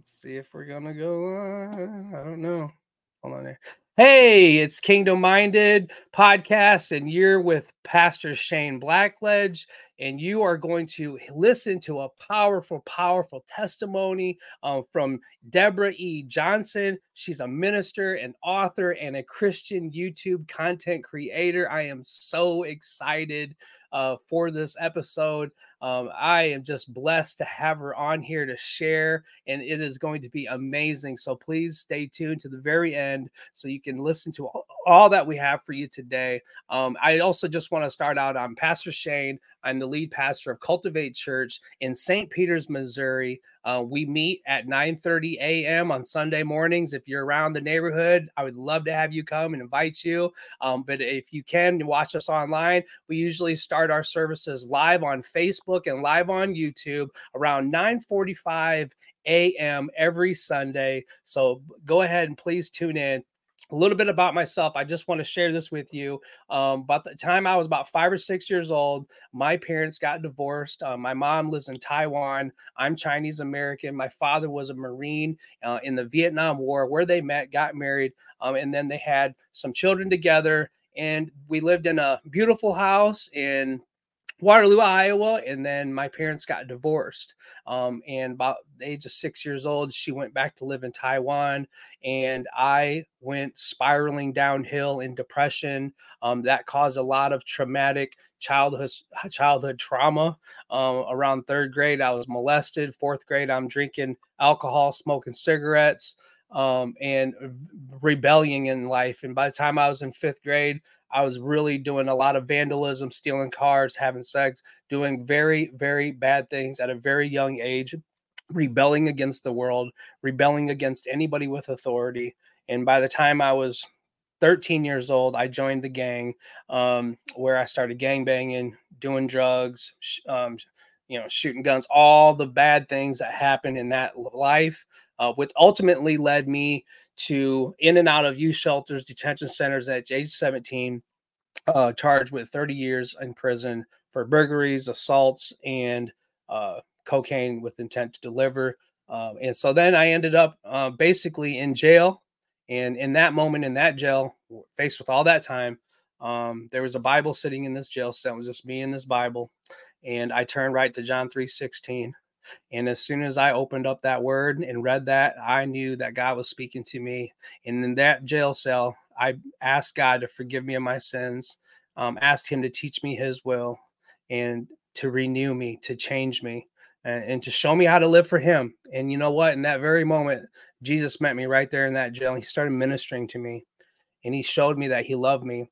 Let's see if we're gonna go. Uh, I don't know. Hold on there. Hey, it's Kingdom Minded podcast, and you're with Pastor Shane Blackledge, and you are going to listen to a powerful, powerful testimony um, from Debra E. Johnson. She's a minister, an author, and a Christian YouTube content creator. I am so excited uh, for this episode. Um, I am just blessed to have her on here to share, and it is going to be amazing. So please stay tuned to the very end so you can listen to all, all that we have for you today. Um, I also just want to start out. I'm Pastor Shane. I'm the lead pastor of Cultivate Church in St. Peters, Missouri. Uh, we meet at 9:30 a.m. on Sunday mornings. If you're around the neighborhood, I would love to have you come and invite you. Um, but if you can watch us online, we usually start our services live on Facebook and live on YouTube around 9:45 a.m. every Sunday. So go ahead and please tune in a little bit about myself. I just want to share this with you. Um, about the time I was about five or six years old, my parents got divorced. Uh, my mom lives in Taiwan. I'm Chinese American. My father was a Marine uh, in the Vietnam War, where they met, got married, um, and then they had some children together. And we lived in a beautiful house in Waterloo, Iowa, and then my parents got divorced. Um, and about the age of six years old, she went back to live in Taiwan, and I went spiraling downhill in depression. Um, that caused a lot of traumatic childhood childhood trauma. Um, around third grade, I was molested. Fourth grade, I'm drinking alcohol, smoking cigarettes, um, and rebelling in life. And by the time I was in fifth grade, I was really doing a lot of vandalism, stealing cars, having sex, doing very, very bad things at a very young age, rebelling against the world, rebelling against anybody with authority. And by the time I was 13 years old, I joined the gang um, where I started gang banging, doing drugs, um, you know, shooting guns, all the bad things that happened in that life, uh, which ultimately led me to in and out of youth shelters, detention centers at age 17, uh, charged with 30 years in prison for burglaries, assaults, and uh, cocaine with intent to deliver. Um, and so then I ended up uh, basically in jail. And in that moment, in that jail, faced with all that time, um, there was a Bible sitting in this jail cell. It was just me and this Bible. And I turned right to John 3 16. And as soon as I opened up that word and read that, I knew that God was speaking to me. And in that jail cell, I asked God to forgive me of my sins, um, asked Him to teach me His will and to renew me, to change me, and, and, to show me how to live for Him. And you know what? In that very moment, Jesus met me right there in that jail. He started ministering to me and He showed me that He loved me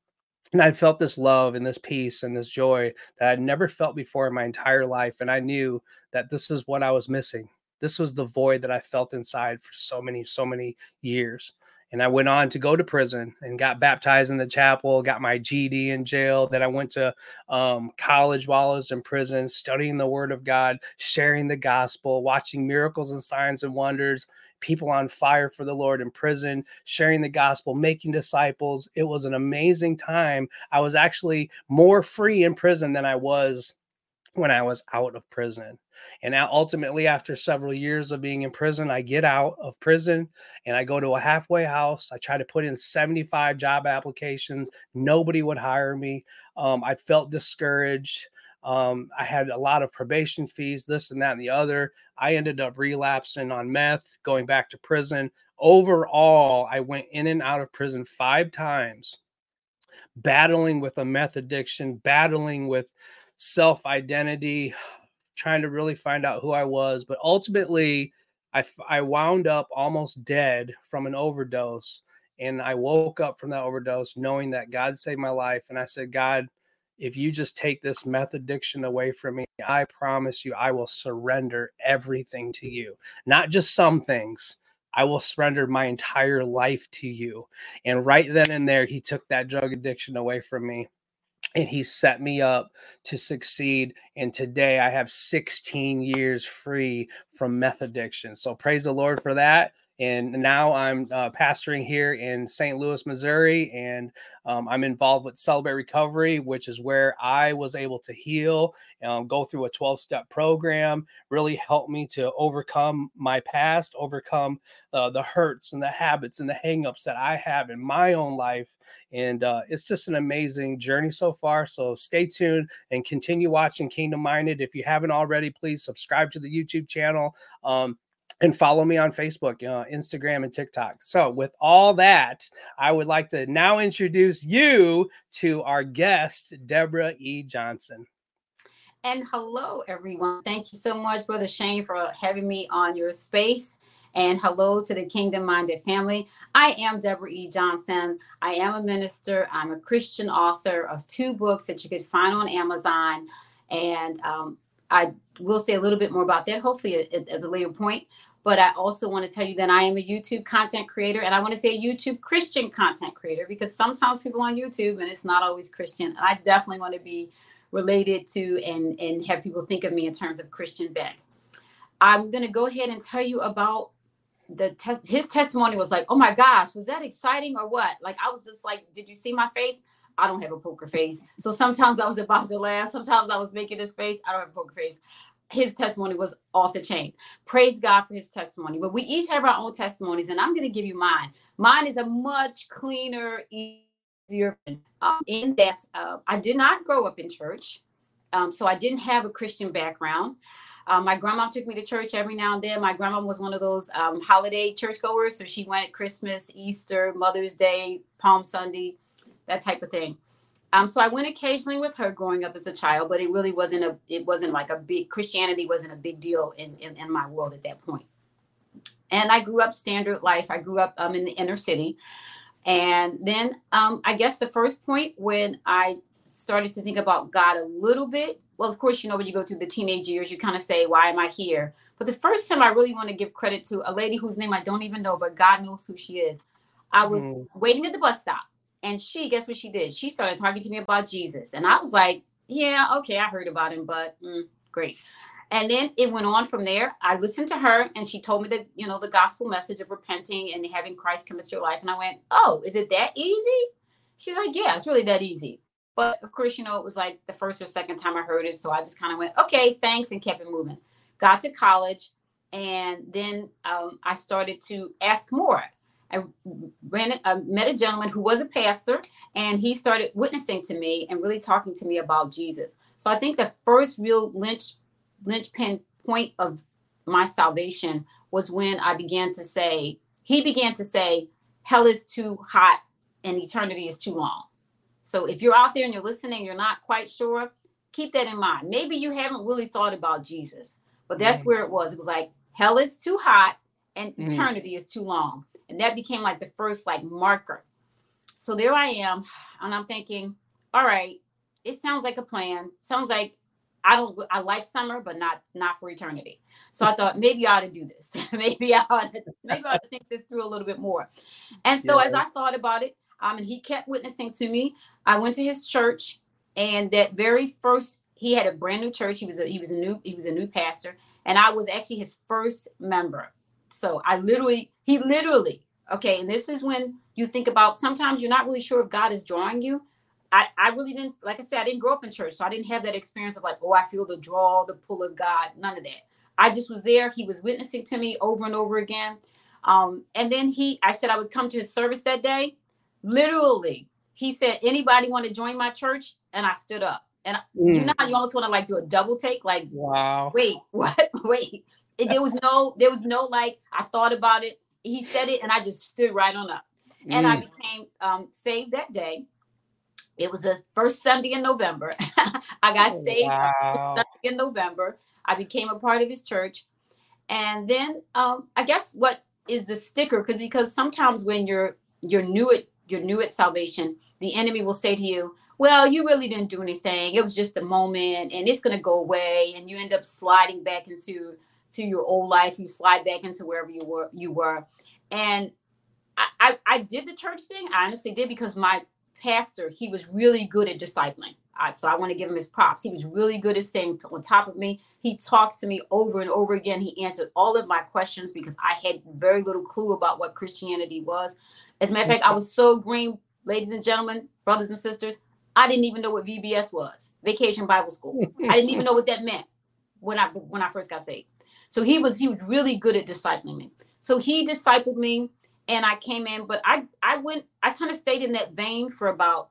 and I felt this love and this peace and this joy that I'd never felt before in my entire life. And I knew that this is what I was missing. This was the void that I felt inside for so many, so many years. And I went on to go to prison and got baptized in the chapel, got my GD in jail. Then I went to um, college while I was in prison, studying the word of God, sharing the gospel, watching miracles and signs and wonders, people on fire for the Lord in prison, sharing the gospel, making disciples. It was an amazing time. I was actually more free in prison than I was when I was out of prison. And now, ultimately, after several years of being in prison, I get out of prison and I go to a halfway house. I try to put in 75 job applications. Nobody would hire me. Um, I felt discouraged. Um, I had a lot of probation fees, this and that and the other. I ended up relapsing on meth, going back to prison. Overall, I went in and out of prison five times, battling with a meth addiction, battling with self identity, trying to really find out who I was. But ultimately, I, I wound up almost dead from an overdose. And I woke up from that overdose knowing that God saved my life. And I said, God, if you just take this meth addiction away from me, I promise you, I will surrender everything to you, not just some things. I will surrender my entire life to you. And right then and there, he took that drug addiction away from me and he set me up to succeed. And today I have 16 years free from meth addiction. So praise the Lord for that. And now I'm uh, pastoring here in St. Louis, Missouri, and um, I'm involved with Celebrate Recovery, which is where I was able to heal, um, go through a 12 step program, really help me to overcome my past, overcome uh, the hurts and the habits and the hangups that I have in my own life. And uh, it's just an amazing journey so far. So stay tuned and continue watching Kingdom Minded. If you haven't already, please subscribe to the YouTube channel. Um, and follow me on Facebook, uh, Instagram, and TikTok. So, with all that, I would like to now introduce you to our guest, Debra E. Johnson. And hello, everyone. Thank you so much, Brother Shane, for having me on your space. And hello to the Kingdom Minded family. I am Debra E. Johnson. I am a minister. I'm a Christian author of two books that you could find on Amazon. And um, I will say a little bit more about that, hopefully, at, at, the later point. But I also want to tell you that I am a YouTube content creator and I want to say a YouTube Christian content creator because sometimes people on YouTube and it's not always Christian. And I definitely want to be related to and, and have people think of me in terms of Christian bent. I'm going to go ahead and tell you about the test. His testimony was like, oh my gosh, was that exciting or what? Like, I was just like, did you see my face? I don't have a poker face. So sometimes I was about to laugh. Sometimes I was making this face. I don't have a poker face his testimony was off the chain. Praise God for his testimony. But we each have our own testimonies, and I'm going to give you mine. Mine is a much cleaner, easier, um, in that uh, I did not grow up in church. Um, so I didn't have a Christian background. Uh, my grandma took me to church every now and then. My grandma was one of those um, holiday churchgoers. So she went Christmas, Easter, Mother's Day, Palm Sunday, that type of thing. Um, so I went occasionally with her growing up as a child, but it really wasn't a it wasn't like a big Christianity wasn't a big deal in, in, in my world at that point. And I grew up standard life. I grew up um, in the inner city. And then um, I guess the first point when I started to think about God a little bit, well, of course, you know, when you go through the teenage years, you kind of say, why am I here? But the first time I really want to give credit to a lady whose name I don't even know, but God knows who she is. I was mm. waiting at the bus stop and she, guess what she did? She started talking to me about Jesus. And I was like, yeah, okay, I heard about him, but mm, great. And then it went on from there. I listened to her and she told me the, you know, the gospel message of repenting and having Christ come into your life. And I went, oh, is it that easy? She's like, yeah, it's really that easy. But of course, you know, it was like the first or second time I heard it. So I just kind of went, okay, thanks, and kept it moving. Got to college. And then um, I started to ask more. I ran, I met a gentleman who was a pastor, and he started witnessing to me and really talking to me about Jesus. So I think the first real lynch linchpin point of my salvation was when I began to say, he began to say, hell is too hot and eternity is too long. So if you're out there and you're listening, you're not quite sure, keep that in mind. Maybe you haven't really thought about Jesus, but that's mm where it was. It was like hell is too hot and mm eternity is too long and that became like the first like marker. So there i am and i'm thinking all right it sounds like a plan. Sounds like i don't i like summer but not not for eternity. So i thought maybe i ought to do this. Maybe i ought to maybe i ought to think this through a little bit more. And so yeah. as i thought about it um and he kept witnessing to me i went to his church and that very first he had a brand new church. He was a he was a new he was a new pastor and i was actually his first member. So I literally, he literally, okay, and this is when you think about sometimes you're not really sure if God is drawing you. I, I really didn't, like I said, I didn't grow up in church. So I didn't have that experience of like, oh, I feel the draw, the pull of God, none of that. I just was there. He was witnessing to me over and over again. Um, and then he, I said I would come to his service that day. Literally, he said, anybody want to join my church? And I stood up. And mm. you know how you almost want to like do a double take, like, wow, wait, what? wait, it, there was no, there was no like, I thought about it. He said it and I just stood right on up. Mm. And I mm. became um, saved that day. It was the first Sunday in November. I got oh, saved wow. in November. I became a part of his church. And then um, I guess what is the sticker? Because because sometimes when you're you're new at you're new at salvation, the enemy will say to you, well, you really didn't do anything. It was just a moment and it's going to go away. And you end up sliding back into to your old life. You slide back into wherever you were. You were, and I, I, I did the church thing. I honestly did because my pastor he was really good at discipling. So I want to give him his props. He was really good at staying on top of me. He talked to me over and over again. He answered all of my questions because I had very little clue about what Christianity was. As a matter of fact, I was so green, ladies and gentlemen, brothers and sisters. I didn't even know what VBS was, Vacation Bible School. I didn't even know what that meant when I when I first got saved. So he was he was really good at discipling me. So he discipled me and I came in, but I I went I kind of stayed in that vein for about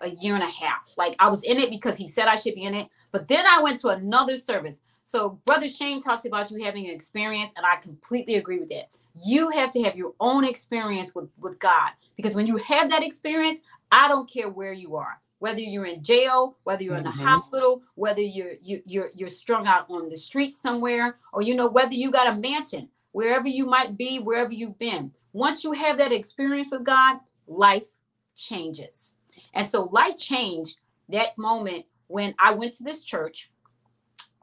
a year and a half. Like I was in it because he said I should be in it, but then I went to another service. So brother Shane talked about you having an experience and I completely agree with that. You have to have your own experience with with God because when you have that experience, I don't care where you are whether you're in jail, whether you're in a mm-hmm. hospital, whether you're you, you're you're strung out on the street somewhere, or you know whether you got a mansion, wherever you might be, wherever you've been. Once you have that experience with God, life changes. And so life changed that moment when I went to this church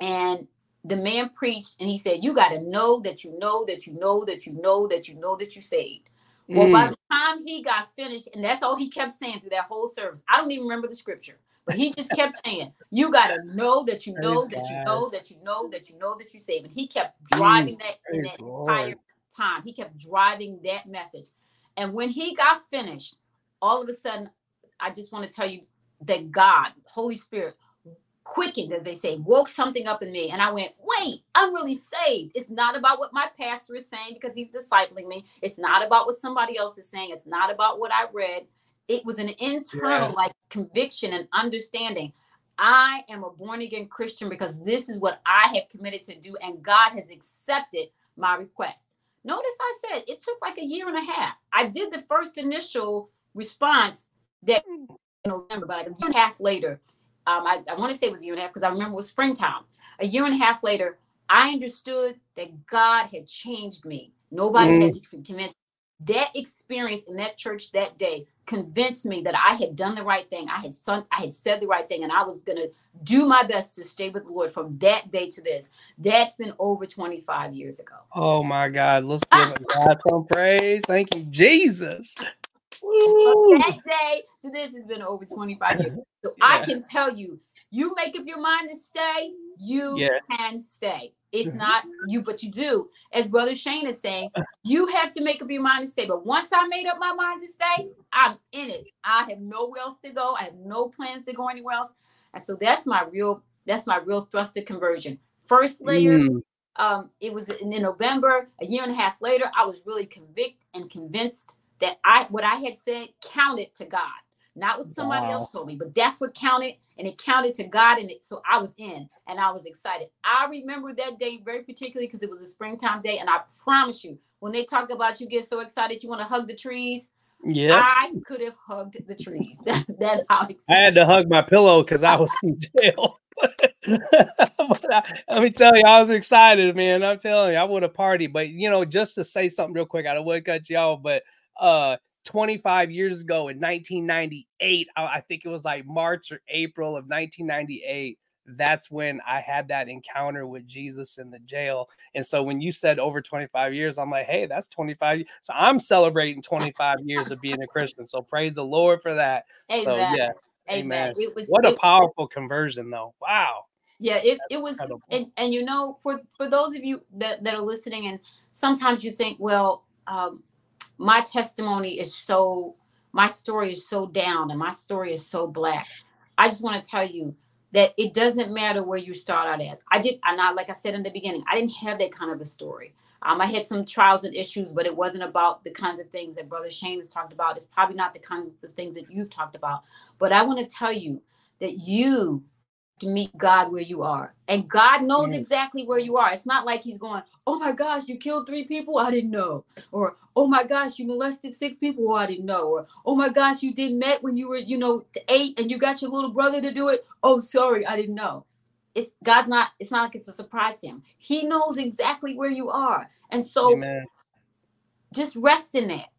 and the man preached and he said, You got to know that you know that you know that you know that you know that you saved. Well, mm. by the time he got finished, and that's all he kept saying through that whole service. I don't even remember the scripture, but he just kept saying, "You got to know that you know that you know that you know that you know that you save." And he kept driving that in that entire time. He kept driving that message. And when he got finished, all of a sudden, I just want to tell you that God, Holy Spirit, quickened, as they say, woke something up in me. And I went, wait, I'm really saved. It's not about what my pastor is saying because he's discipling me. It's not about what somebody else is saying. It's not about what I read. It was an internal like conviction and understanding. I am a born again Christian because this is what I have committed to do, and God has accepted my request. Notice I said it took like a year and a half. I did the first initial response that hmm. in November, but like a year and a half later, um, I, I want to say it was a year and a half because I remember it was springtime. A year and a half later, I understood that God had changed me. Nobody mm. had to convince. That experience in that church that day convinced me that I had done the right thing. I had son, I had said the right thing, and I was gonna do my best to stay with the Lord from that day to this. That's been over 25 years ago. Oh my God. Let's give God some praise. Thank you, Jesus. That day to this has been over 25 years. So yeah. I can tell you, you make up your mind to stay, you yeah. can stay. It's mm-hmm. not you, but you do. As Brother Shane is saying, you have to make up your mind to stay. But once I made up my mind to stay, I'm in it. I have nowhere else to go. I have no plans to go anywhere else. And so that's my real, that's my real thrust of conversion. First layer, mm. um, it was in November, a year and a half later, I was really convicted and convinced that I what I had said counted to God, not what somebody wow. else told me, but that's what counted, and it counted to God, and it so I was in, and I was excited. I remember that day very particularly because it was a springtime day, and I promise you, when they talk about you get so excited you want to hug the trees. Yeah, I could have hugged the trees. that's how excited. I had to hug my pillow because I was in jail. I, let me tell you, I was excited, man. I'm telling you, I would have partied. But you know, just to say something real quick, I don't want to cut you off, but uh 25 years ago in 1998 I, think it was like march or april of 1998 that's when i had that encounter with jesus in the jail. And so when you said over 25 years i'm like hey that's 25 so i'm celebrating 25 years of being a christian so praise the lord for that. Amen. so yeah amen, amen. It was, what a powerful conversion though. Wow. Yeah it, it was and, and you know for for those of you that, that are listening and sometimes you think well um, my testimony is so my story is so down and my story is so black. I just want to tell you that it doesn't matter where you start out as. I did i not like i said in the beginning i didn't have that kind of a story. Um, i had some trials and issues but it wasn't about the kinds of things that brother shane has talked about. It's probably not the kinds of things that you've talked about. But i want to tell you that you to meet God where you are. And God knows exactly where you are. It's not like he's going, "Oh my gosh, you killed 3 people, I didn't know." Or, "Oh my gosh, you molested 6 people, oh, I didn't know." Or, "Oh my gosh, you did met when you were, you know, 8 and you got your little brother to do it." "Oh, sorry, I didn't know." It's God's not it's not like it's a surprise to him. He knows exactly where you are. And so Amen. just rest in that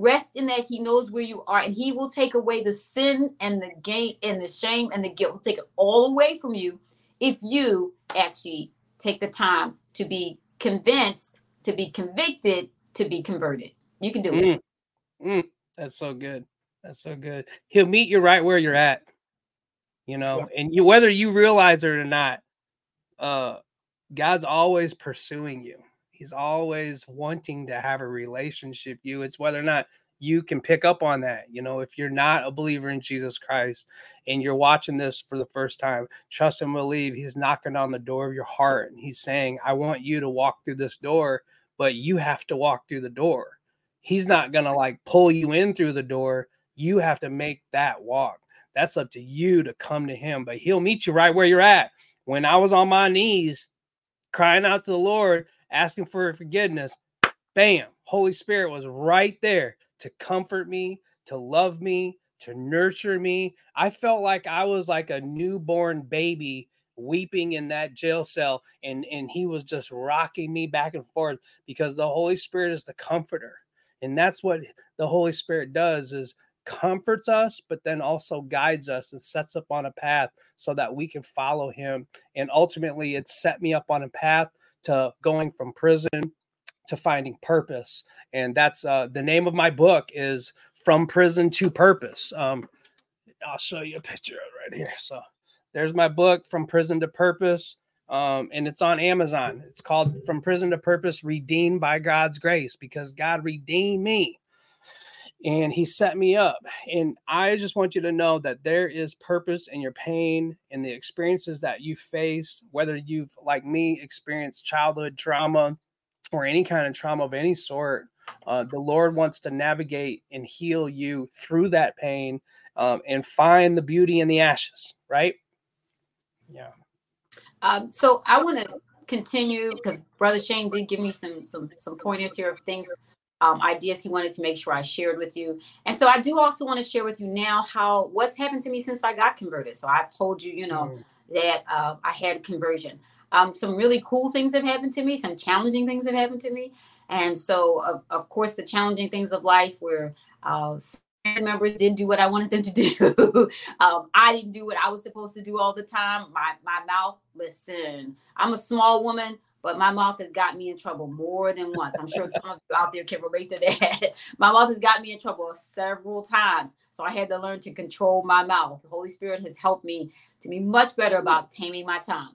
Rest in that He knows where you are, and He will take away the sin and the gain and the shame and the guilt. Will take it all away from you if you actually take the time to be convinced, to be convicted, to be converted. You can do mm. it. Mm. That's so good. That's so good. He'll meet you right where you're at. you know, yeah. and you whether you realize it or not, uh God's always pursuing you. He's always wanting to have a relationship you. It's whether or not you can pick up on that. You know, if you're not a believer in Jesus Christ and you're watching this for the first time, trust and believe he's knocking on the door of your heart and he's saying, I want you to walk through this door, but you have to walk through the door. He's not going to like pull you in through the door. You have to make that walk. That's up to you to come to him, but he'll meet you right where you're at. When I was on my knees crying out to the Lord, asking for forgiveness, bam, Holy Spirit was right there to comfort me, to love me, to nurture me. I felt like I was like a newborn baby weeping in that jail cell and and he was just rocking me back and forth because the Holy Spirit is the comforter. And that's what the Holy Spirit does is comforts us but then also guides us and sets up on a path so that we can follow him and ultimately it set me up on a path to going from prison to finding purpose. And that's uh, the name of my book is from prison to purpose. Um, i'll show you a picture right here. So there's my book from prison to purpose. Um, and it's on amazon. It's called from prison to purpose redeemed by god's grace because god redeemed me and he set me up and i just want you to know that there is purpose in your pain and the experiences that you face whether you've like me experienced childhood trauma or any kind of trauma of any sort, uh, the Lord wants to navigate and heal you through that pain um, and find the beauty in the ashes, right? Yeah. Um, so I want to continue because Brother Shane did give me some some some pointers here of things, um, ideas he wanted to make sure I shared with you. And so I do also want to share with you now how what's happened to me since I got converted. So I've told you, you know, mm. that uh, I had conversion. Um, some really cool things have happened to me, some challenging things have happened to me. And so, of, of course, the challenging things of life where uh, family members didn't do what I wanted them to do. um, I didn't do what I was supposed to do all the time. My, my mouth, listen, I'm a small woman, but my mouth has got me in trouble more than once. I'm sure some of you out there can relate to that. my mouth has got me in trouble several times. So I had to learn to control my mouth. The Holy Spirit has helped me to be much better about taming my tongue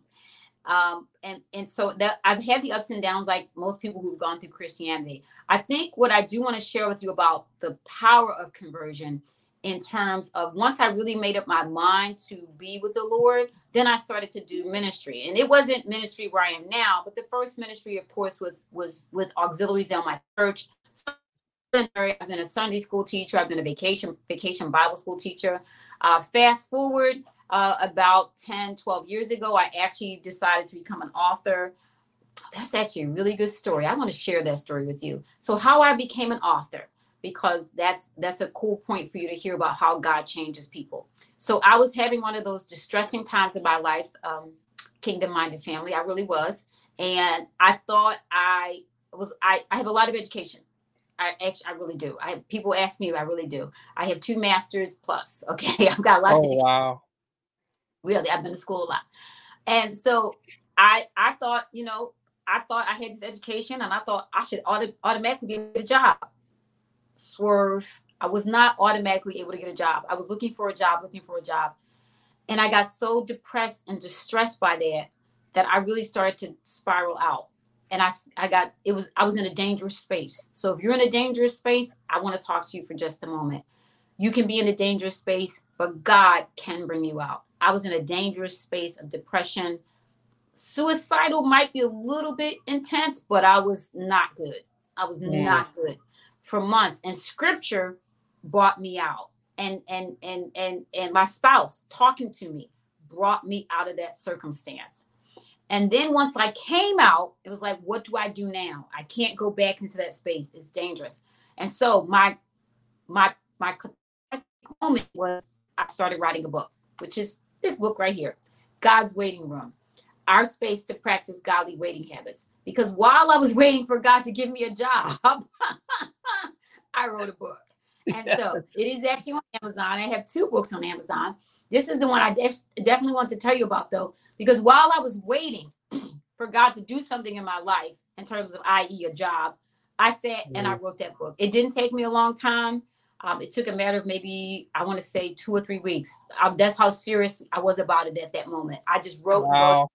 um, and and so that I've had the ups and downs like most people who've gone through Christianity. I think what I do want to share with you about the power of conversion in terms of once I really made up my mind to be with the Lord, then I started to do ministry. And it wasn't ministry where I am now, but the first ministry, of course, was was with auxiliaries down my church. I've been a Sunday school teacher. I've been a vacation vacation Bible school teacher. Uh, fast forward, uh, about 10, 12 years ago, I actually decided to become an author. That's actually a really good story. I want to share that story with you. So, how I became an author, because that's that's a cool point for you to hear about how God changes people. So, I was having one of those distressing times in my life, um, kingdom minded family. I really was, and I thought I was. I, I have a lot of education. I actually, I really do. I have people ask me, I really do. I have two masters plus. Okay, I've got a lot. Oh of wow! really i've been to school a lot and so i i thought you know i thought i had this education and i thought i should auto- automatically get a job swerve. I was not automatically able to get a job. I was looking for a job looking for a job. And i got so depressed and distressed by that that i really started to spiral out. And i i got it was i was in a dangerous space. So if you're in a dangerous space i want to talk to you for just a moment. You can be in a dangerous space but god can bring you out. I was in a dangerous space of depression. Suicidal might be a little bit intense, but I was not good. I was yeah. not good for months. And scripture brought me out. And and and and and my spouse talking to me brought me out of that circumstance. And then once I came out, it was like, what do I do now? I can't go back into that space. It's dangerous. And so my my my moment was I started writing a book, which is this book right here, God's Waiting Room, our space to practice godly waiting habits. Because while I was waiting for God to give me a job, I wrote a book. And yes. so it is actually on Amazon. I have two books on Amazon. This is the one I de- definitely want to tell you about, though, because while I was waiting for God to do something in my life in terms of, i.e., a job, I sat mm. and I mm-hmm. wrote that book. It didn't take me a long time. Um, it took a matter of maybe I want to say two or three weeks. Um, that's how serious I was about it at that moment. I just wrote, wow.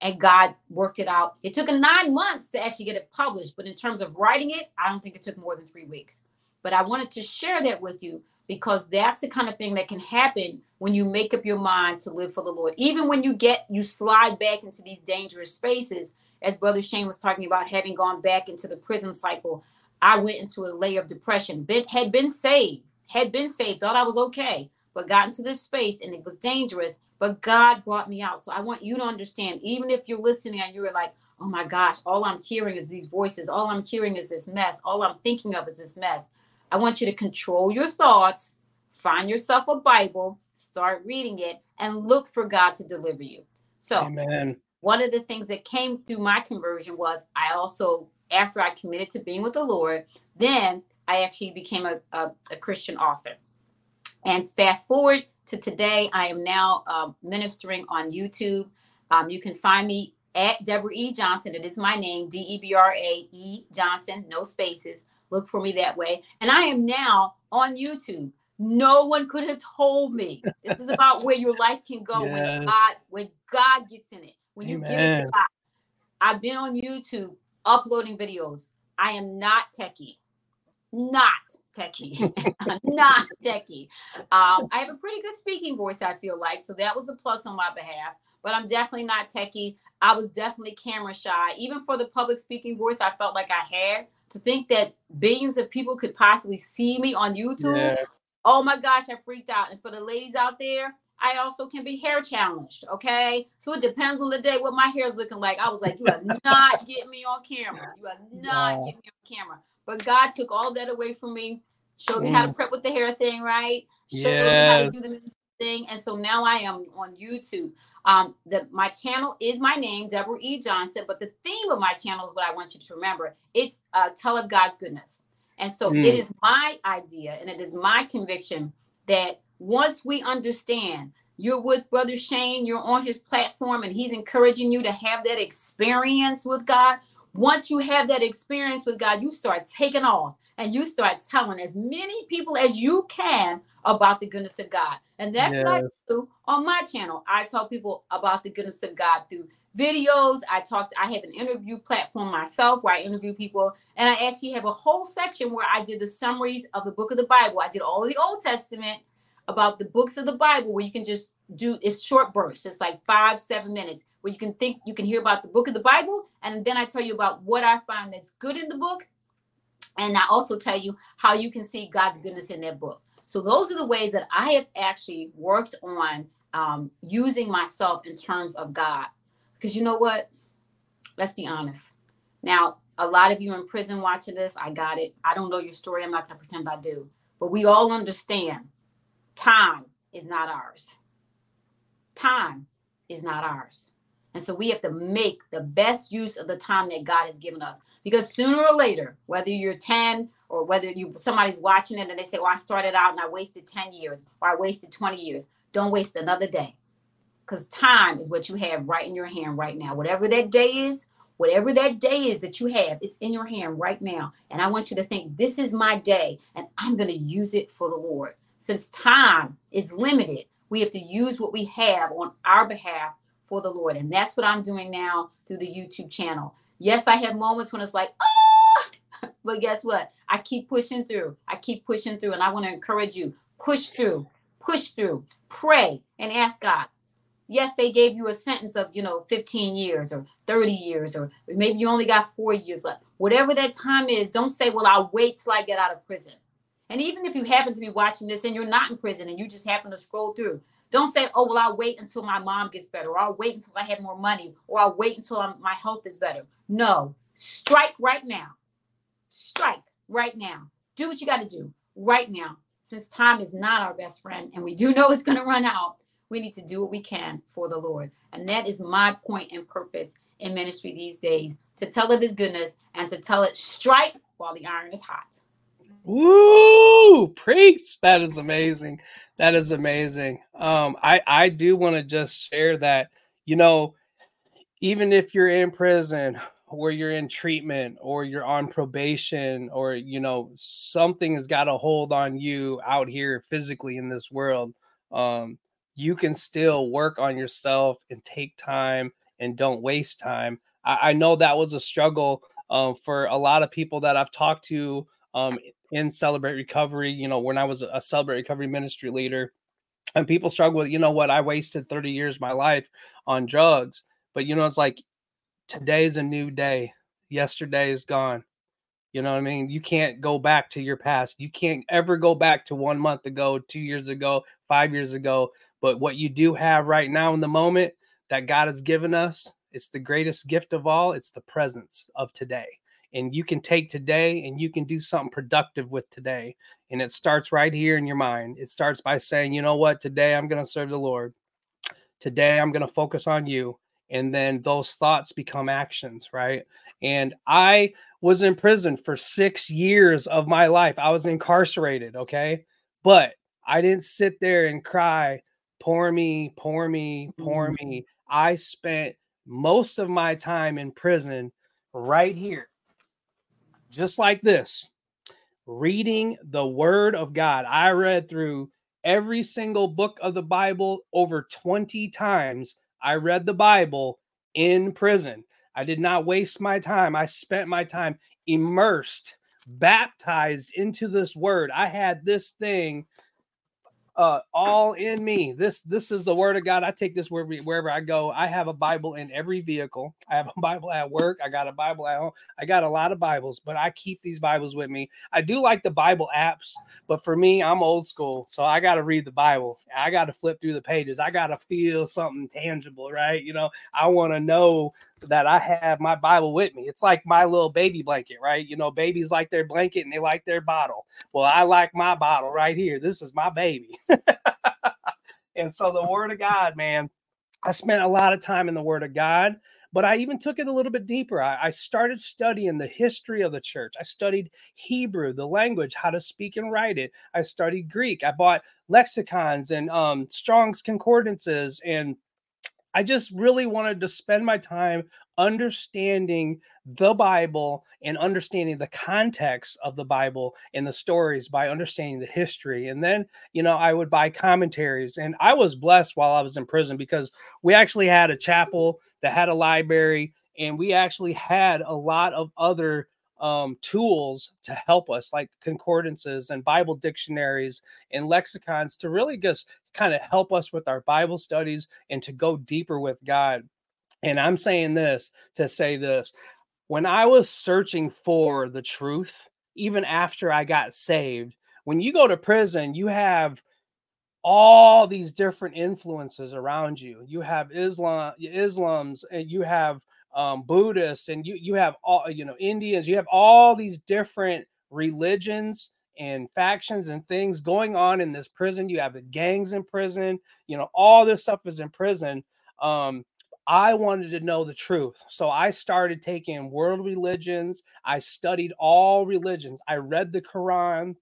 And God worked it out. It took nine months to actually get it published, but in terms of writing it, I don't think it took more than three weeks. But I wanted to share that with you because that's the kind of thing that can happen when you make up your mind to live for the Lord. Even when you get you slide back into these dangerous spaces, as Brother Shane was talking about, having gone back into the prison cycle I went into a layer of depression. Been, had been saved, had been saved, thought I was okay, but got into this space and it was dangerous. But God brought me out. So I want you to understand, even if you're listening and you're like, oh my gosh, all I'm hearing is these voices, all I'm hearing is this mess, all I'm thinking of is this mess. I want you to control your thoughts, find yourself a Bible, start reading it, and look for God to deliver you. So, Amen. one of the things that came through my conversion was I also after I committed to being with the Lord, then I actually became a, a, a Christian author. And fast forward to today, I am now um, ministering on YouTube. Um, you can find me at Debra E. Johnson. It is my name, D E B R A E Johnson, no spaces. Look for me that way. And I am now on YouTube. No one could have told me. This is about where your life can go yes. when God when God gets in it. When you give it to God. I've been on YouTube uploading videos. I am not techie. Not techie. not techie. Um, I have a pretty good speaking voice, I feel like. So that was a plus on my behalf. But I'm definitely not techie. I was definitely camera shy. Even for the public speaking voice, I felt like I had to think that billions of people could possibly see me on YouTube. Yeah. Oh my gosh, I freaked out. And for the ladies out there, I also can be hair challenged. Okay. So it depends on the day what my hair is looking like. I was like, you are not getting me on camera. You are not getting me on camera. But God took all that away from me, showed me how to mm. prep with the hair thing, right? Showed yes. me how to do the thing. And so now I am on YouTube. Um, the my channel is my name, Debra E. Johnson, but the theme of my channel is what I want you to remember. It's uh, tell of God's goodness. And so mm. it is my idea and it is my conviction that once we understand you're with Brother Shane, you're on his platform, and he's encouraging you to have that experience with God. Once you have that experience with God, you start taking off and you start telling as many people as you can about the goodness of God. And that's yes. what I do on my channel. I tell people about the goodness of God through videos. I talked, I have an interview platform myself where I interview people. And I actually have a whole section where I did the summaries of the book of the Bible. I did all of the Old Testament about the books of the Bible where you can just do it's short bursts. It's like five, seven minutes where you can think you can hear about the book of the Bible, and then I tell you about what I find that's good in the book, and I also tell you how you can see God's goodness in that book. So those are the ways that I have actually worked on um, using myself in terms of God. Because you know what? Let's be honest. Now, a lot of you in prison watching this, I got it. I don't know your story. I'm not going to pretend I do. But we all understand time is not ours. Time is not ours. And so we have to make the best use of the time that God has given us. Because sooner or later, whether you're 10 or whether you somebody's watching it and they say, Well, I started out and I wasted 10 years or I wasted 20 years, don't waste another day. Because time is what you have right in your hand right now. Whatever that day is, whatever that day is that you have, it's in your hand right now. And I want you to think, this is my day, and I'm going to use it for the Lord since time is limited, we have to use what we have on our behalf for the Lord. And that's what I'm doing now through the YouTube channel. Yes, I have moments when it's like, ah, but guess what? I keep pushing through. I keep pushing through. And I want to encourage you push through, push through, pray, and ask God. Yes, they gave you a sentence of, you know, 15 years or 30 years, or maybe you only got four years left. Whatever that time is, don't say, well, I'll wait till I get out of prison. And even if you happen to be watching this and you're not in prison and you just happen to scroll through, don't say, oh, well, I'll wait until my mom gets better, or I'll wait until I have more money, or I'll wait until I'm, my health is better. No, strike right now. Strike right now. Do what you got to do right now. Since time is not our best friend and we do know it's going to run out, we need to do what we can for the Lord. And that is my point and purpose in ministry these days to tell of his goodness and to tell it strike while the iron is hot. Woo! Preach! That is amazing. That is amazing. Um, I I do want to just share that. You know, even if you're in prison or you're in treatment or you're on probation or you know something has got a hold on you out here physically in this world um, you can still work on yourself and take time and don't waste time i, I know that was a struggle um, for a lot of people that i've talked to um, in celebrate recovery you know when i was a celebrate recovery ministry leader and people struggle with you know what i wasted 30 years of my life on drugs but you know it's like today's a new day. Yesterday is gone. You know what I mean? You can't go back to your past. You can't ever go back to one month ago, two years ago, five years ago. But what you do have right now in the moment that God has given us, it's the greatest gift of all. It's the presence of today. And you can take today and you can do something productive with today. And it starts right here in your mind. It starts by saying, you know what? Today I'm going to serve the Lord. Today I'm going to focus on you and then those thoughts become actions right and i was in prison for six years of my life i was incarcerated okay but i didn't sit there and cry pour me pour me pour mm-hmm. me i spent most of my time in prison right here just like this reading the word of god i read through every single book of the bible over 20 times I read the Bible in prison. I did not waste my time. I spent my time immersed, baptized into this word. I had this thing uh, all in me. This this is the word of God. I take this wherever, wherever I go. I have a Bible in every vehicle. I have a Bible at work. I got a Bible at home. I got a lot of Bibles, but I keep these Bibles with me. I do like the Bible apps, but for me, I'm old school, so I got to read the Bible. I got to flip through the pages. I got to feel something tangible, right? You know, I want to know that I have my Bible with me. It's like my little baby blanket, right? You know, babies like their blanket and they like their bottle. Well, I like my bottle right here. This is my baby. and so the word of God, man, I spent a lot of time in the word of God, but I even took it a little bit deeper. I, I started studying the history of the church. I studied Hebrew, the language, how to speak and write it. I studied Greek. I bought lexicons and um, Strong's concordances and I just really wanted to spend my time understanding the Bible and understanding the context of the Bible and the stories by understanding the history. And then, you know, I would buy commentaries. And I was blessed while I was in prison because we actually had a chapel that had a library and we actually had a lot of other um, tools to help us, like concordances and Bible dictionaries and lexicons, to really just kind of help us with our Bible studies and to go deeper with God. And I'm saying this to say this when I was searching for the truth, even after I got saved, when you go to prison, you have all these different influences around you. You have Islam, Islam's, and you have um, Buddhists, and you you have all you know Indians. You have all these different religions and factions and things going on in this prison. You have the gangs in prison. You know all this stuff is in prison. Um, I wanted to know the truth. So I started taking world religions. I studied all religions. I read the Quran.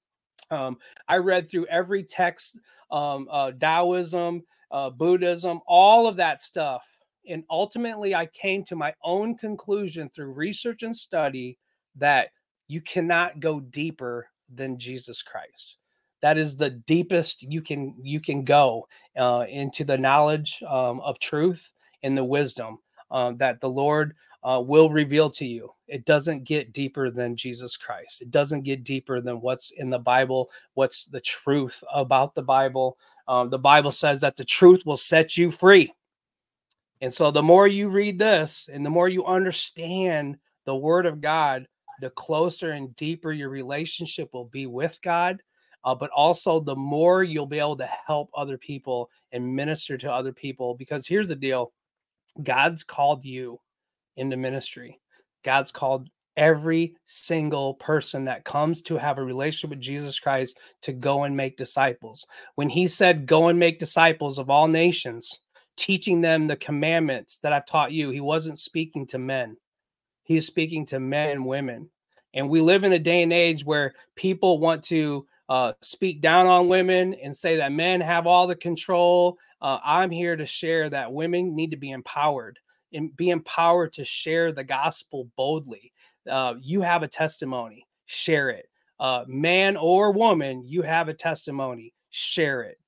Um, I read through every text, um, uh, Taoism, uh, Buddhism, all of that stuff. And ultimately, I came to my own conclusion through research and study that you cannot go deeper than Jesus Christ. That is the deepest you can you can go uh, into the knowledge um, of truth and the wisdom um, that the Lord uh, will reveal to you. It doesn't get deeper than Jesus Christ. It doesn't get deeper than what's in the Bible, what's the truth about the Bible. Um, the Bible says that the truth will set you free. And so the more you read this and the more you understand the word of God, the closer and deeper your relationship will be with God. Uh, but also the more you'll be able to help other people and minister to other people. Because here's the deal God's called you into ministry, God's called every single person that comes to have a relationship with Jesus Christ to go and make disciples. When he said, Go and make disciples of all nations, teaching them the commandments that I've taught you. He wasn't speaking to men, he's speaking to men and women. And we live in a day and age where people want to uh, speak down on women and say that men have all the control. Uh, I'm here to share that women need to be empowered and be empowered to share the gospel boldly. Uh, you have a testimony, share it. Uh, man or woman, you have a testimony, share it.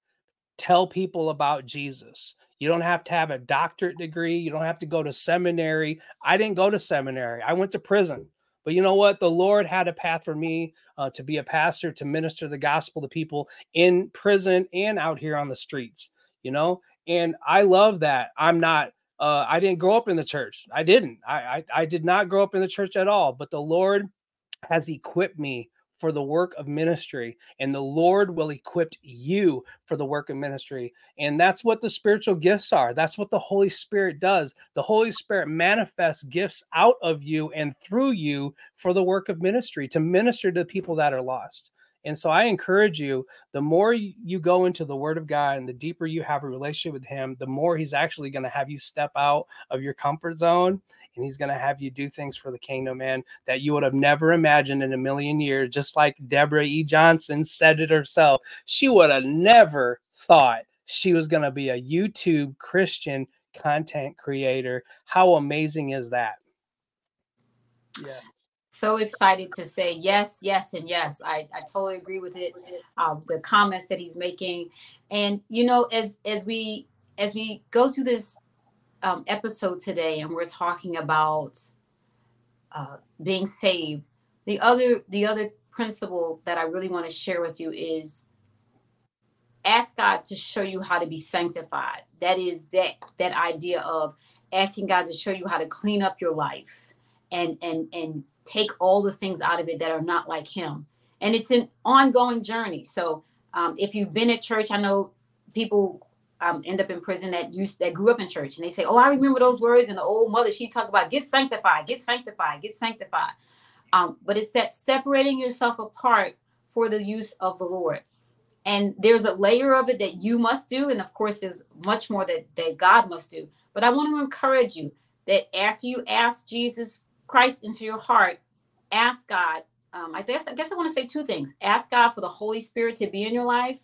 Tell people about Jesus. You don't have to have a doctorate degree. You don't have to go to seminary. I didn't go to seminary. I went to prison. But you know what? The Lord had a path for me uh, to be a pastor, to minister the gospel to people in prison and out here on the streets, you know? And I love that. I'm not, uh, I didn't grow up in the church. I didn't. I, I, I did not grow up in the church at all. But the Lord has equipped me for the work of ministry, and the Lord will equip you for the work of ministry. And that's what the spiritual gifts are. That's what the Holy Spirit does. The Holy Spirit manifests gifts out of you and through you for the work of ministry to minister to the people that are lost. And so I encourage you the more you go into the Word of God and the deeper you have a relationship with Him, the more He's actually going to have you step out of your comfort zone and He's going to have you do things for the kingdom, man, that you would have never imagined in a million years. Just like Debra E. Johnson said it herself, she would have never thought she was going to be a YouTube Christian content creator. How amazing is that? Yes so excited to say yes, yes, and yes. I, I totally agree with it. Uh, the comments that he's making, and you know, as as we as we go through this um, episode today, and we're talking about uh, being saved. The other the other principle that I really want to share with you is ask God to show you how to be sanctified. That is that that idea of asking God to show you how to clean up your life and and and take all the things out of it that are not like him. And it's an ongoing journey. So um, if you've been at church, I know people um, end up in prison that used that grew up in church and they say, Oh, I remember those words. And the old mother, she talked about get sanctified, get sanctified, get sanctified. Um, but it's that separating yourself apart for the use of the Lord. And there's a layer of it that you must do. And of course, there's much more that, that God must do. But I want to encourage you that after you ask Jesus Christ into your heart, ask God. Um, I guess I guess I want to say two things. Ask God for the Holy Spirit to be in your life,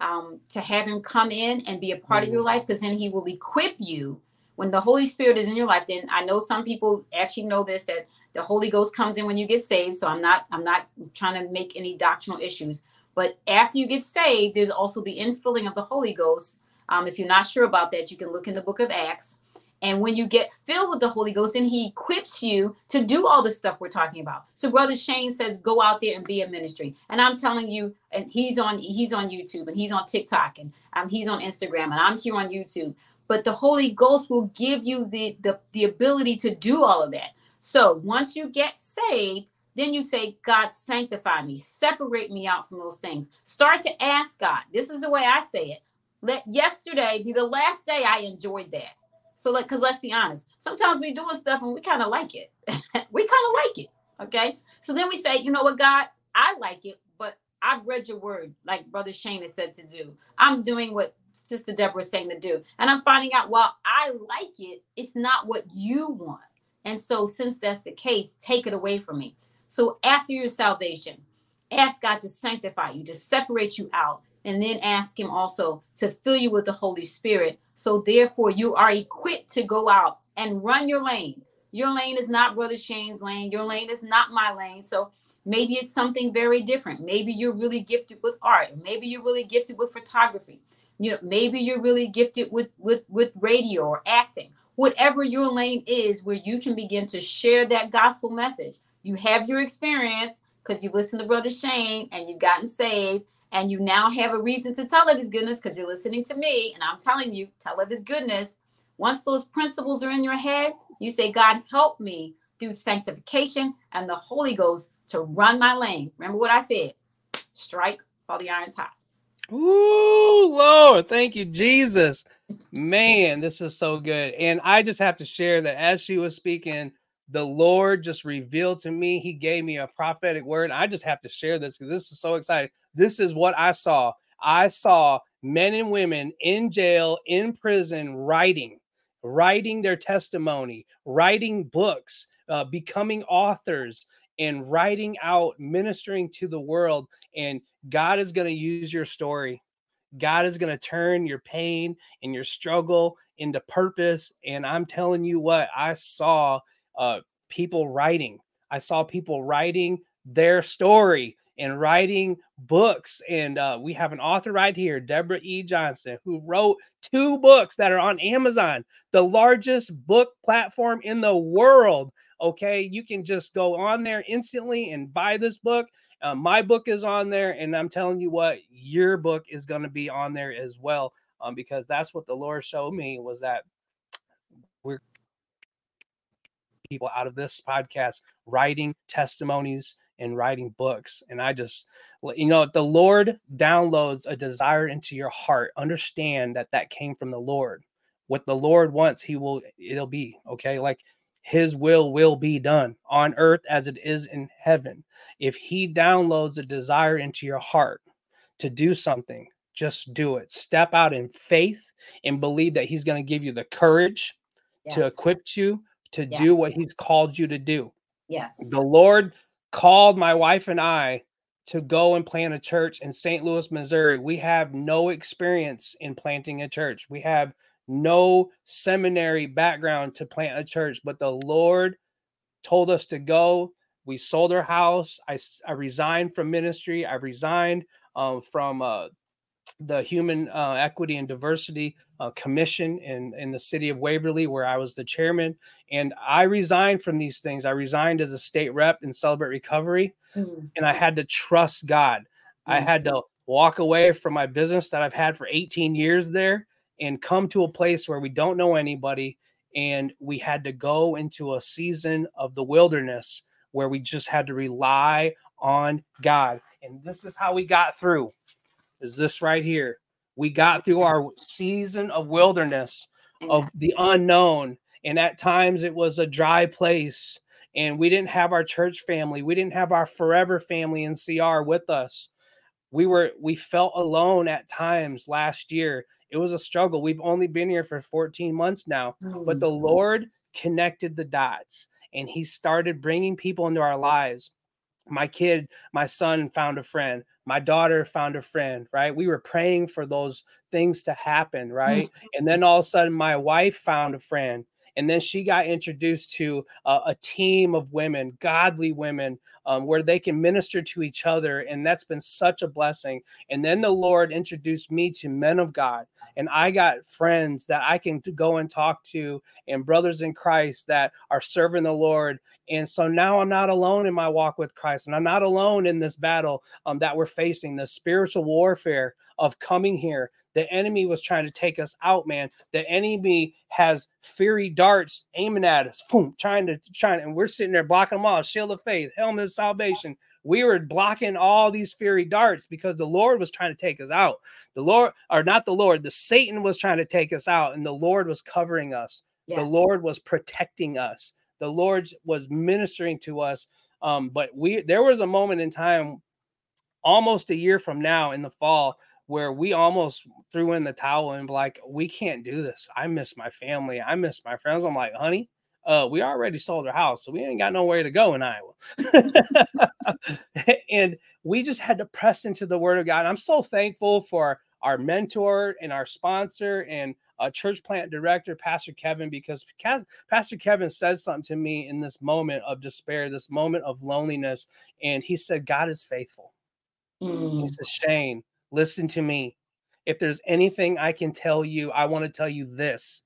um, to have Him come in and be a part mm-hmm. of your mm. life, because then He will equip you. When the Holy Spirit is in your life, then I know some people actually know this that the Holy Ghost comes in when you get saved. So I'm not I'm not trying to make any doctrinal issues. But after you get saved, there's also the infilling of the Holy Ghost. Um, if you're not sure about that, you can look in the book of Acts. And when you get filled with the Holy Ghost, and He equips you to do all the stuff we're talking about. So, Brother Shane says, "Go out there and be a ministry." And I'm telling you, and he's on he's on YouTube, and he's on TikTok, and um, he's on Instagram, and I'm here on YouTube. But the Holy Ghost will give you the the, the ability to do all of that. So once you get saved, then you say, God, sanctify me, separate me out from those things. Start to ask God. This is the way I say it. Let yesterday be the last day I enjoyed that. So like, cause let's be honest, sometimes we doing stuff and we kind of like it. we kind of like it. Okay. So then we say, you know what, God, I like it, but I've read your word, like Brother Shane has said to do. I'm doing what Sister Debra is saying to do. And I'm finding out while I like it, it's not what you want. And so since that's the case, take it away from me. So after your salvation, ask God to sanctify you, to separate you out, and then ask Him also to fill you with the Holy Spirit. So, therefore, you are equipped to go out and run your lane. Your lane is not Brother Shane's lane, your lane is not my lane. So, maybe it's something very different. Maybe you're really gifted with art, maybe you're really gifted with photography. You know, maybe you're really gifted with with with radio or acting. Whatever your lane is, where you can begin to share that gospel message. You have your experience because you've listened to Brother Shane and you've gotten saved and you now have a reason to tell of his goodness because you're listening to me and I'm telling you, tell of his goodness. Once those principles are in your head, you say, God, help me through sanctification and the Holy Ghost to run my lane. Remember what I said strike while the iron's hot. Ooh, Lord, thank you, Jesus. Man, this is so good. And I just have to share that as she was speaking, the Lord just revealed to me. He gave me a prophetic word. I just have to share this because this is so exciting. This is what I saw. I saw men and women in jail, in prison, writing, writing their testimony, writing books, uh, becoming authors, and writing out, ministering to the world. And God is going to use your story. God is going to turn your pain and your struggle into purpose. And I'm telling you what, I saw uh, people writing. I saw people writing their story and writing books. And uh, we have an author right here, Debra E. Johnson, who wrote two books that are on Amazon, the largest book platform in the world. Okay, you can just go on there instantly and buy this book. Uh, my book is on there, and I'm telling you what, your book is going to be on there as well, um, because that's what the Lord showed me was that we're people out of this podcast writing testimonies and writing books. And I just, you know, the Lord downloads a desire into your heart. Understand that that came from the Lord. What the Lord wants, He will, it'll be okay. Like His will will be done on earth as it is in heaven. If He downloads a desire into your heart to do something, just do it. Step out in faith and believe that He's going to give you the courage yes. to equip you to yes. do what He's called you to do. Yes. The Lord called my wife and I to go and plant a church in St. Louis, Missouri. We have no experience in planting a church. We have no seminary background to plant a church, but the Lord told us to go. We sold our house. I, I resigned from ministry. I resigned um, from uh, the Human uh, Equity and Diversity uh, Commission in, in the city of Waverly, where I was the chairman. And I resigned from these things. I resigned as a state rep in Celebrate Recovery, mm-hmm. and I had to trust God. Mm-hmm. I had to walk away from my business that I've had for 18 years there and come to a place where we don't know anybody. And we had to go into a season of the wilderness where we just had to rely on God. And this is how we got through is this right here. We got through our season of wilderness of the unknown. And at times it was a dry place. And we didn't have our church family. We didn't have our forever family in CR with us. We were we felt alone at times last year. It was a struggle. We've only been here for 14 months now, but the mm. Lord connected the dots and he started bringing people into our lives my kid, my son found a friend. My daughter found a friend, right? We were praying for those things to happen, right? Mm-hmm. And then all of a sudden, my wife found a friend. And then she got introduced to uh, a team of women, godly women, um, where they can minister to each other. And that's been such a blessing. And then the Lord introduced me to men of God. And I got friends that I can go and talk to, and brothers in Christ that are serving the Lord. And so now I'm not alone in my walk with Christ, and I'm not alone in this battle um, that we're facing, the spiritual warfare of coming here. The enemy was trying to take us out, man. The enemy has fiery darts aiming at us, boom, trying to trying, and we're sitting there blocking them all. Shield of faith, helmet of salvation. We were blocking all these fiery darts because the Lord was trying to take us out. The Lord, or not the Lord, the Satan was trying to take us out, and the Lord was covering us. Yes. The Lord was protecting us. The Lord was ministering to us. Um, but we there was a moment in time almost a year from now in the fall where we almost threw in the towel and like, we can't do this. I miss my family. I miss my friends. I'm like, honey, uh, we already sold our house, so we ain't got nowhere to go in Iowa. and we just had to press into the word of God. I'm so thankful for our mentor and our sponsor and a church plant director, Pastor Kevin, because Pastor Kevin said something to me in this moment of despair, this moment of loneliness. And he said, God is faithful. Mm. He says, Shane, listen to me. If there's anything I can tell you, I want to tell you this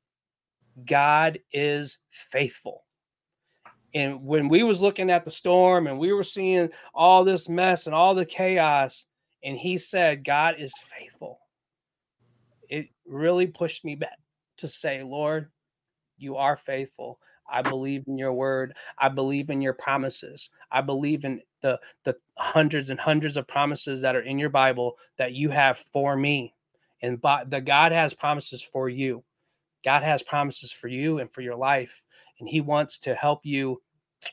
God is faithful. And when we was looking at the storm and we were seeing all this mess and all the chaos, and he said, God is faithful. It really pushed me back to say, Lord, you are faithful. I believe in your word. I believe in your promises. I believe in the the hundreds and hundreds of promises that are in your Bible that you have for me. And but the God has promises for you. God has promises for you and for your life. And he wants to help you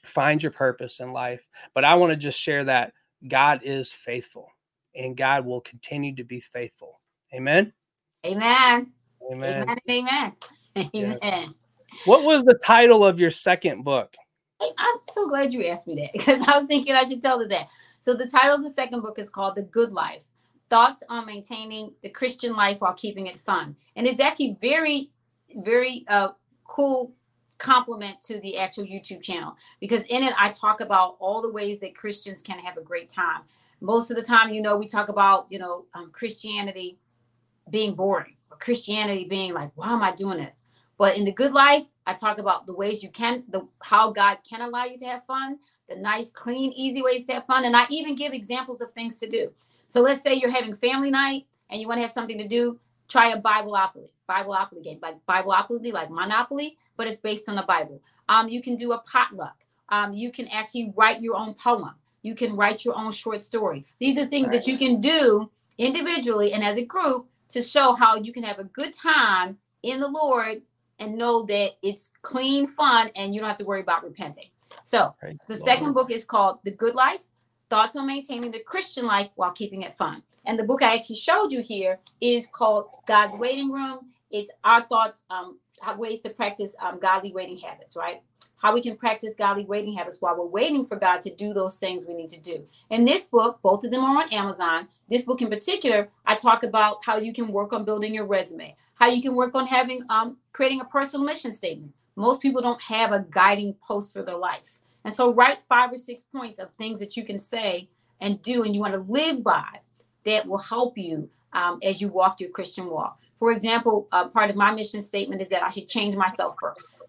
find your purpose in life. But I want to just share that God is faithful and God will continue to be faithful. Amen. Amen. Amen. Amen. Amen. Amen. Yeah. What was the title of your second book? I'm so glad you asked me that because I was thinking I should tell you that. So the title of the second book is called The Good Life. thoughts on maintaining the Christian life while keeping it fun. And it's actually very, very uh, cool complement to the actual YouTube channel because in it I talk about all the ways that Christians can have a great time. Most of the time, you know, we talk about, you know, um, Christianity being boring or Christianity being like, why am I doing this? But in the good life, I talk about the ways you can, the how God can allow you to have fun, the nice, clean, easy ways to have fun, and I even give examples of things to do. So let's say you're having family night and you want to have something to do. Try a Bibleopoly, Bibleopoly game, like Bibleopoly, like Monopoly, but it's based on the Bible. Um, you can do a potluck. Um, you can actually write your own poem. You can write your own short story. These are things right. that you can do individually and as a group to show how you can have a good time in the Lord and know that it's clean fun and you don't have to worry about repenting. So the second book is called The Good Life Thoughts on Maintaining the Christian Life While Keeping It Fun. And the book I actually showed you here is called God's Waiting Room. It's our thoughts, um, ways to practice um, godly waiting habits, right? How we can practice godly waiting habits while we're waiting for God to do those things we need to do. In this book, both of them are on Amazon. This book in particular, I talk about how you can work on building your resume, how you can work on having um, creating a personal mission statement. Most people don't have a guiding post for their life. And so write five or six points of things that you can say and do and you want to live by that will help you um, as you walk your Christian walk. For example, uh, part of my mission statement is that I should change myself first.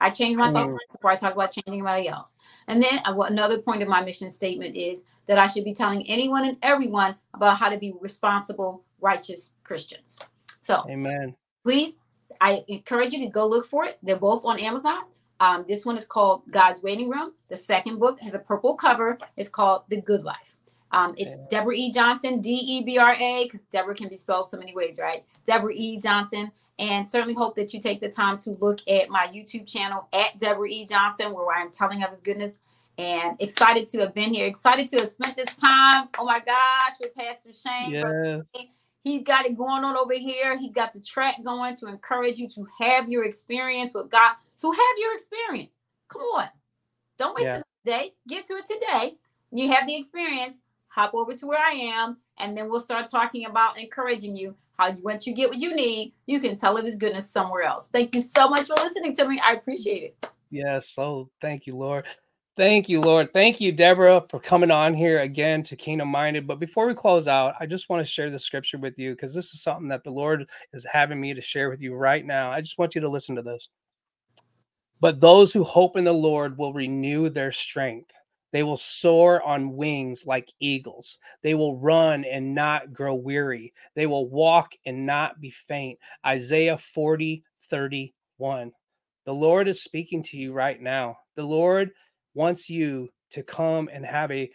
I change myself mm. first before I talk about changing anybody else. And then uh, another point of my mission statement is that I should be telling anyone and everyone about how to be responsible, righteous Christians. So, amen. Please, I encourage you to go look for it. They're both on Amazon. Um, this one is called God's Waiting Room. The second book has a purple cover. It's called The Good Life. Um, it's okay. Debra E. Johnson, D E B R A, because Debra can be spelled so many ways, right? Debra E. Johnson. And certainly hope that you take the time to look at my YouTube channel at Debra E. Johnson, where I'm telling of his goodness. And excited to have been here, excited to have spent this time. Oh my gosh, with Pastor Shane. Yes. He's got it going on over here. He's got the track going to encourage you to have your experience with God. So have your experience. Come on. Don't waste yeah. a day. Get to it today. You have the experience. Hop over to where I am, and then we'll start talking about encouraging you. How once you get what you need, you can tell of His goodness somewhere else. Thank you so much for listening to me. I appreciate it. Yes. So thank you, Lord. Thank you, Lord. Thank you, Debra, for coming on here again to Kingdom Minded. But before we close out, I just want to share the scripture with you because this is something that the Lord is having me to share with you right now. I just want you to listen to this. But those who hope in the Lord will renew their strength. They will soar on wings like eagles. They will run and not grow weary. They will walk and not be faint. Isaiah 40, 31. The Lord is speaking to you right now. The Lord wants you to come and have a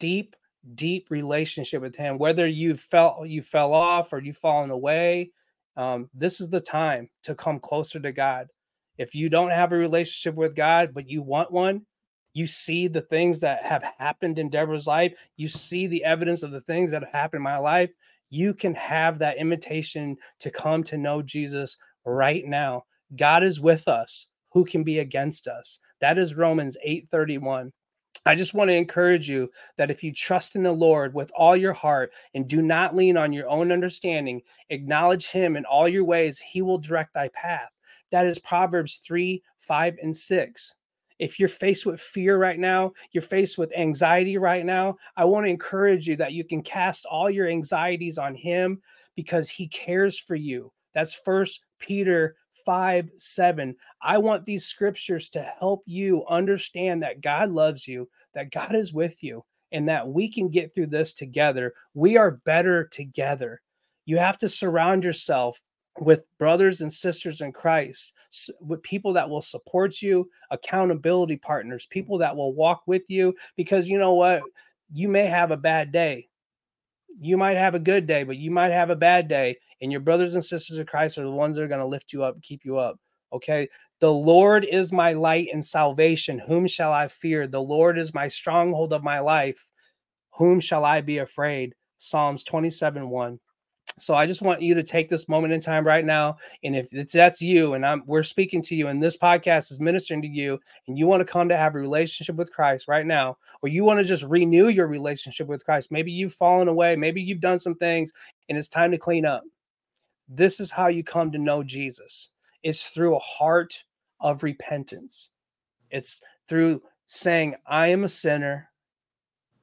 deep deep relationship with him whether you felt you fell off or you've fallen away um, this is the time to come closer to god if you don't have a relationship with god but you want one you see the things that have happened in debra's life you see the evidence of the things that have happened in my life you can have that invitation to come to know jesus right now god is with us who can be against us that is Romans 8:31. I just want to encourage you that if you trust in the Lord with all your heart and do not lean on your own understanding, acknowledge him in all your ways, he will direct thy path. That is Proverbs 3, 5, and 6. If you're faced with fear right now, you're faced with anxiety right now, I want to encourage you that you can cast all your anxieties on him because he cares for you. That's first Peter 5 7. I want these scriptures to help you understand that God loves you, that God is with you, and that we can get through this together. We are better together. You have to surround yourself with brothers and sisters in Christ, with people that will support you, accountability partners, people that will walk with you, because you know what? You may have a bad day, you might have a good day, but you might have a bad day. And your brothers and sisters of Christ are the ones that are going to lift you up, keep you up. Okay. The Lord is my light and salvation. Whom shall I fear? The Lord is my stronghold of my life. Whom shall I be afraid? Psalms 27 1. So I just want you to take this moment in time right now. And if it's that's you and I'm we're speaking to you and this podcast is ministering to you and you want to come to have a relationship with Christ right now, or you want to just renew your relationship with Christ, maybe you've fallen away, maybe you've done some things and it's time to clean up. This is how you come to know Jesus. It's through a heart of repentance. It's through saying, I am a sinner.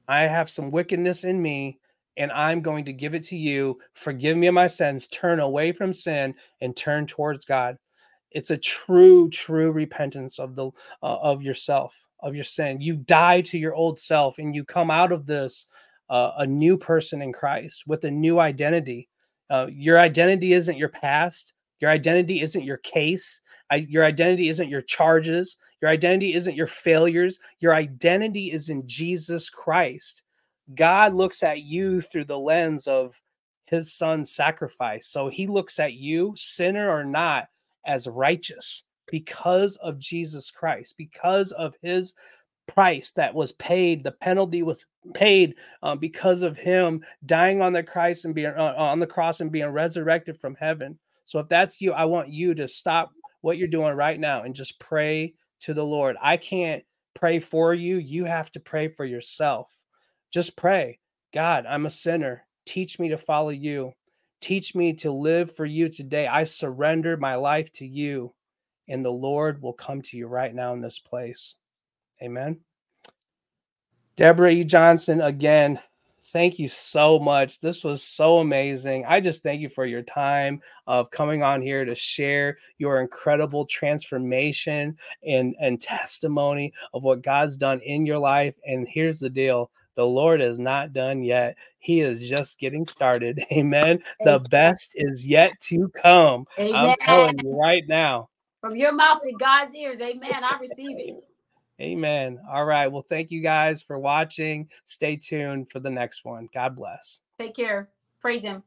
I have some wickedness in me and I'm going to give it to you. Forgive me of my sins, turn away from sin and turn towards God. It's a true, true repentance of the uh, of yourself, of your sin. You die to your old self and you come out of this uh, a new person in Christ with a new identity. Uh, your identity isn't your past. Your identity isn't your case. I, your identity isn't your charges. Your identity isn't your failures. Your identity is in Jesus Christ. God looks at you through the lens of his son's sacrifice. So he looks at you, sinner or not, as righteous because of Jesus Christ, because of his price that was paid. The penalty was paid uh, because of him dying on the Christ and being uh, on the cross and being resurrected from heaven. So if that's you, I want you to stop what you're doing right now and just pray to the Lord. I can't pray for you. You have to pray for yourself. Just pray, God, I'm a sinner. Teach me to follow you. Teach me to live for you today. I surrender my life to you, and the Lord will come to you right now in this place. Amen. Debra E. Johnson, again, thank you so much. This was so amazing. I just thank you for your time of coming on here to share your incredible transformation and, and testimony of what God's done in your life. And here's the deal the Lord is not done yet. He is just getting started. Amen. The best is yet to come. Amen. I'm telling you right now. From your mouth to God's ears. Amen. I receive it. Amen. All right. Well, thank you guys for watching. Stay tuned for the next one. God bless. Take care. Praise Him.